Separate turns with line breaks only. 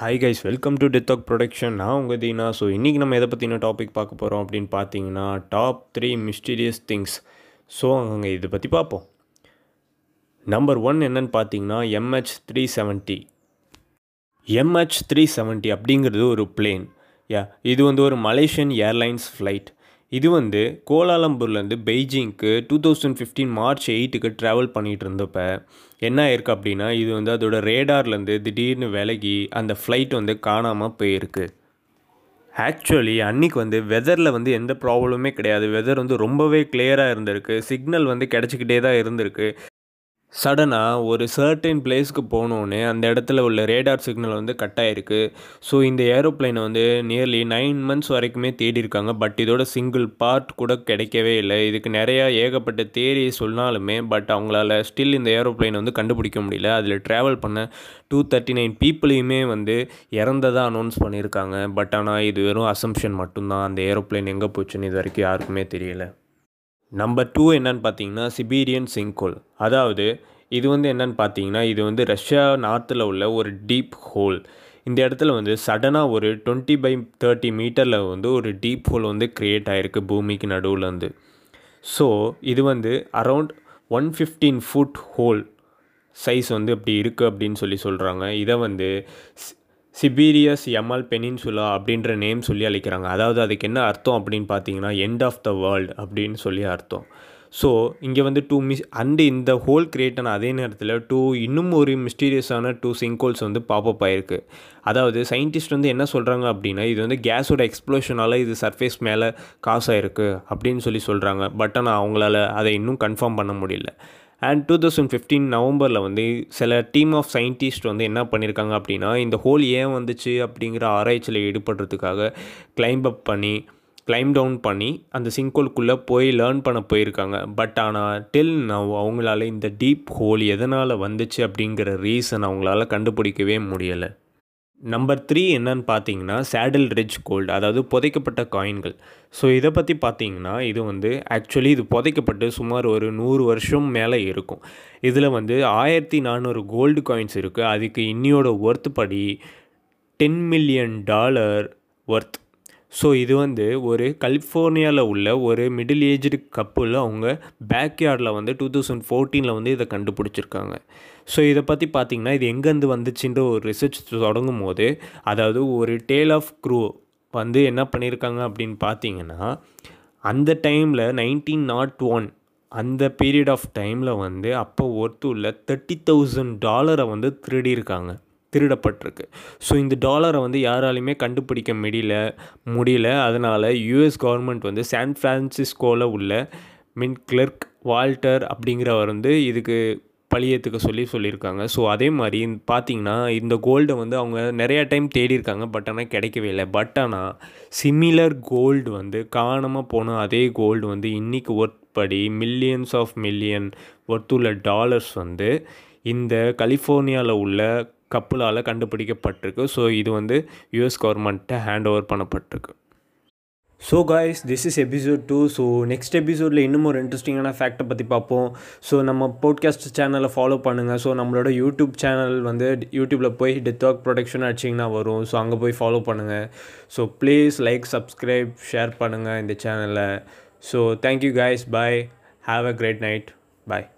Hi guys welcome to டெத்தாக் production நான் உங்கள் தீனா. ஸோ இன்றைக்கி நம்ம எதை பற்றின டாபிக் பார்க்க போகிறோம் அப்படின்னு பார்த்தீங்கன்னா top three mysterious things so அங்கே இதை பற்றி பார்ப்போம். நம்பர் ஒன் என்னன்னு பார்த்தீங்கன்னா MH three seventy MH three seventy அப்படிங்கிறது ஒரு பிளேன் யா இது வந்து ஒரு மலேசியன் ஏர்லைன்ஸ் ஃப்ளைட் இது வந்து கோலாலம்பூர்லேருந்து பெய்ஜிங்க்கு டூ தௌசண்ட் ஃபிஃப்டீன் மார்ச் எயிட்டுக்கு ட்ராவல் பண்ணிகிட்டு இருந்தப்ப என்ன ஆயிருக்கு அப்படின்னா இது வந்து அதோட ரேடார்லேருந்து திடீர்னு விலகி அந்த ஃப்ளைட் வந்து காணாமல் போயிருக்கு. ஆக்சுவலி அன்றைக்கி வந்து வெதரில் வந்து எந்த ப்ராப்ளமே கிடையாது. வெதர் வந்து ரொம்பவே கிளியராக இருந்திருக்கு. சிக்னல் வந்து கிடச்சிக்கிட்டே தான் இருந்திருக்கு. சடனாக ஒரு சர்டைன் பிளேஸ்க்கு போனோடனே அந்த இடத்துல உள்ள ரேடார் சிக்னல் வந்து கட் ஆகிருக்கு ஸோ இந்த ஏரோப்ளைனை வந்து நியர்லி நைன் மந்த்ஸ் வரைக்குமே தேடியிருக்காங்க. பட் இதோட சிங்கிள் பார்ட் கூட கிடைக்கவே இல்லை. இதுக்கு நிறையா ஏகப்பட்ட தேரி சொன்னாலுமே பட் அவங்களால ஸ்டில் இந்த ஏரோப்ளைனை வந்து கண்டுபிடிக்க முடியல. அதில் ட்ராவல் பண்ண டூ தேர்ட்டி நைன் பீப்புளையுமே வந்து இறந்ததாக அனௌன்ஸ் பண்ணியிருக்காங்க. பட் ஆனால் இது வெறும் அசம்ஷன் மட்டும்தான். அந்த ஏரோப்ளைன் எங்கே போச்சுன்னு இது வரைக்கும் யாருக்குமே தெரியல. நம்பர் டூ என்னன்னு பார்த்தீங்கன்னா சிபீரியன் சிங்கோல் அதாவது இது வந்து என்னன்னு பார்த்தீங்கன்னா இது வந்து ரஷ்யா நார்த்தில் உள்ள ஒரு டீப் ஹோல் இந்த இடத்துல வந்து சடனாக ஒரு டுவெண்ட்டி பை தேர்ட்டி மீட்டரில் வந்து ஒரு டீப் ஹோல் வந்து க்ரியேட் ஆகிருக்கு பூமிக்கு நடுவில் வந்து ஸோ இது வந்து around one fifteen foot hole size வந்து இப்படி இருக்குது அப்படின்னு சொல்லி சொல்கிறாங்க இதை வந்து சிபீரியஸ் எமல் பெனின்சுலா அப்படின்ற நேம் சொல்லி அழைக்கிறாங்க. அதாவது அதுக்கு என்ன அர்த்தம் அப்படின்னு பார்த்தீங்கன்னா எண்ட் ஆஃப் த வேர்ல்டு அப்படின்னு சொல்லி அர்த்தம். ஸோ இங்கே வந்து டூ மிஸ் அண்டு இந்த ஹோல் கிரியேட் ஆன அதே நேரத்தில் டூ இன்னும் ஒரு மிஸ்டீரியஸான டூ சிங்கோல்ஸ் வந்து பாப்பப் ஆயிருக்கு. அதாவது சயின்டிஸ்ட் வந்து என்ன சொல்கிறாங்க அப்படின்னா இது வந்து கேஸோட எக்ஸ்ப்ளோஷனால் இது சர்ஃபேஸ் மேலே காசாயிருக்கு அப்படின்னு சொல்லி சொல்கிறாங்க பட் ஆனால் அவங்களால அதை இன்னும் கன்ஃபார்ம் பண்ண முடியல. அண்ட் டூ தௌசண்ட் ஃபிஃப்டீன் நவம்பரில் வந்து சில டீம் ஆஃப் சயின்டிஸ்ட் வந்து என்ன பண்ணியிருக்காங்க அப்படின்னா இந்த ஹோல் ஏன் வந்துச்சு அப்படிங்கிற ஆராய்ச்சியில் ஈடுபடுறதுக்காக கிளைம்ப் அப் பண்ணி கிளைம் டவுன் பண்ணி அந்த சிங்கோலுக்குள்ளே போய் லேர்ன் பண்ண போயிருக்காங்க. பட் ஆனால் டில் நவ் அவங்களால இந்த டீப் ஹோல் எதனால் வந்துச்சு அப்படிங்கிற ரீசன் அவங்களால கண்டுபிடிக்கவே முடியலை. நம்பர் த்ரீ என்னன்னு பார்த்தீங்கன்னா சேடில் ரிச் கோல்டு அதாவது புதைக்கப்பட்ட காயின்கள் ஸோ இதை பற்றி பார்த்தீங்கன்னா இது வந்து ஆக்சுவலி இது புதைக்கப்பட்டு சுமார் ஒரு நூறு வருஷம் மேலே இருக்கும். இதில் வந்து ஆயிரத்தி நானூறு கோல்டு காயின்ஸ் இருக்குது அதுக்கு இன்னியோட ஒர்த் படி ten million dollar worth so இது வந்து ஒரு கலிஃபோர்னியாவில் உள்ள ஒரு மிடில் ஏஜ்டு கப்புள் அவங்க பேக்யார்டில் வந்து டூ தௌசண்ட் ஃபோர்டீனில் வந்து இதை கண்டுபிடிச்சிருக்காங்க. ஸோ இதை பற்றி பார்த்திங்கன்னா இது எங்கேருந்து வந்துச்சுன்ற ஒரு ரிசர்ச் தொடங்கும் போது அதாவது ஒரு டேல் ஆஃப் க்ரூ வந்து என்ன பண்ணியிருக்காங்க அப்படின்னு பார்த்தீங்கன்னா அந்த டைமில் நைன்டீன் நாட் ஒன் அந்த பீரியட் ஆஃப் டைமில் வந்து அப்போ ஒருத்து உள்ள தேர்ட்டி தௌசண்ட் டாலரை வந்து திருடியிருக்காங்க. திருடப்பட்டிருக்கு. ஸோ இந்த டாலரை வந்து யாராலையுமே கண்டுபிடிக்க முடியல முடியல. அதனால் யூஎஸ் கவர்மெண்ட் வந்து சான் ஃப்ரான்சிஸ்கோவில் உள்ள மின் கிளர்க் வால்டர் அப்படிங்கிறவர் வந்து இதுக்கு பழியத்துக்கு சொல்லி சொல்லியிருக்காங்க. ஸோ அதே மாதிரி பார்த்தீங்கன்னா இந்த கோல்டை வந்து அவங்க நிறையா டைம் தேடியிருக்காங்க பட் ஆனால் கிடைக்கவே இல்லை. பட் ஆனால் சிமிலர் கோல்டு வந்து காணாமல் போன அதே கோல்டு வந்து இன்றைக்கி ஒர்த் படி மில்லியன்ஸ் ஆஃப் மில்லியன் ஒர்த்துள்ள டாலர்ஸ் வந்து இந்த கலிஃபோர்னியாவில் உள்ள கப்பலால் கண்டுபிடிக்கப்பட்டிருக்கு. ஸோ இது வந்து யூஎஸ் கவர்மெண்ட்டை ஹேண்ட் ஓவர் பண்ணப்பட்டிருக்கு. So guys this is episode two so next எபிசோடில் இன்னும் ஒரு இன்ட்ரெஸ்டிங்கான ஃபேக்ட்டை பற்றி பார்ப்போம். ஸோ நம்ம போட்காஸ்ட் சேனலை ஃபாலோ பண்ணுங்கள் ஸோ நம்மளோட யூடியூப் சேனல் வந்து யூடியூப்பில் போய் டெத் ஒர்க் ப்ரொடக்ஷன் அடிச்சிங்கன்னா வரும். ஸோ அங்கே போய் ஃபாலோ பண்ணுங்கள் so please like subscribe share பண்ணுங்கள் இந்த சேனலை so thank you guys bye have a great night bye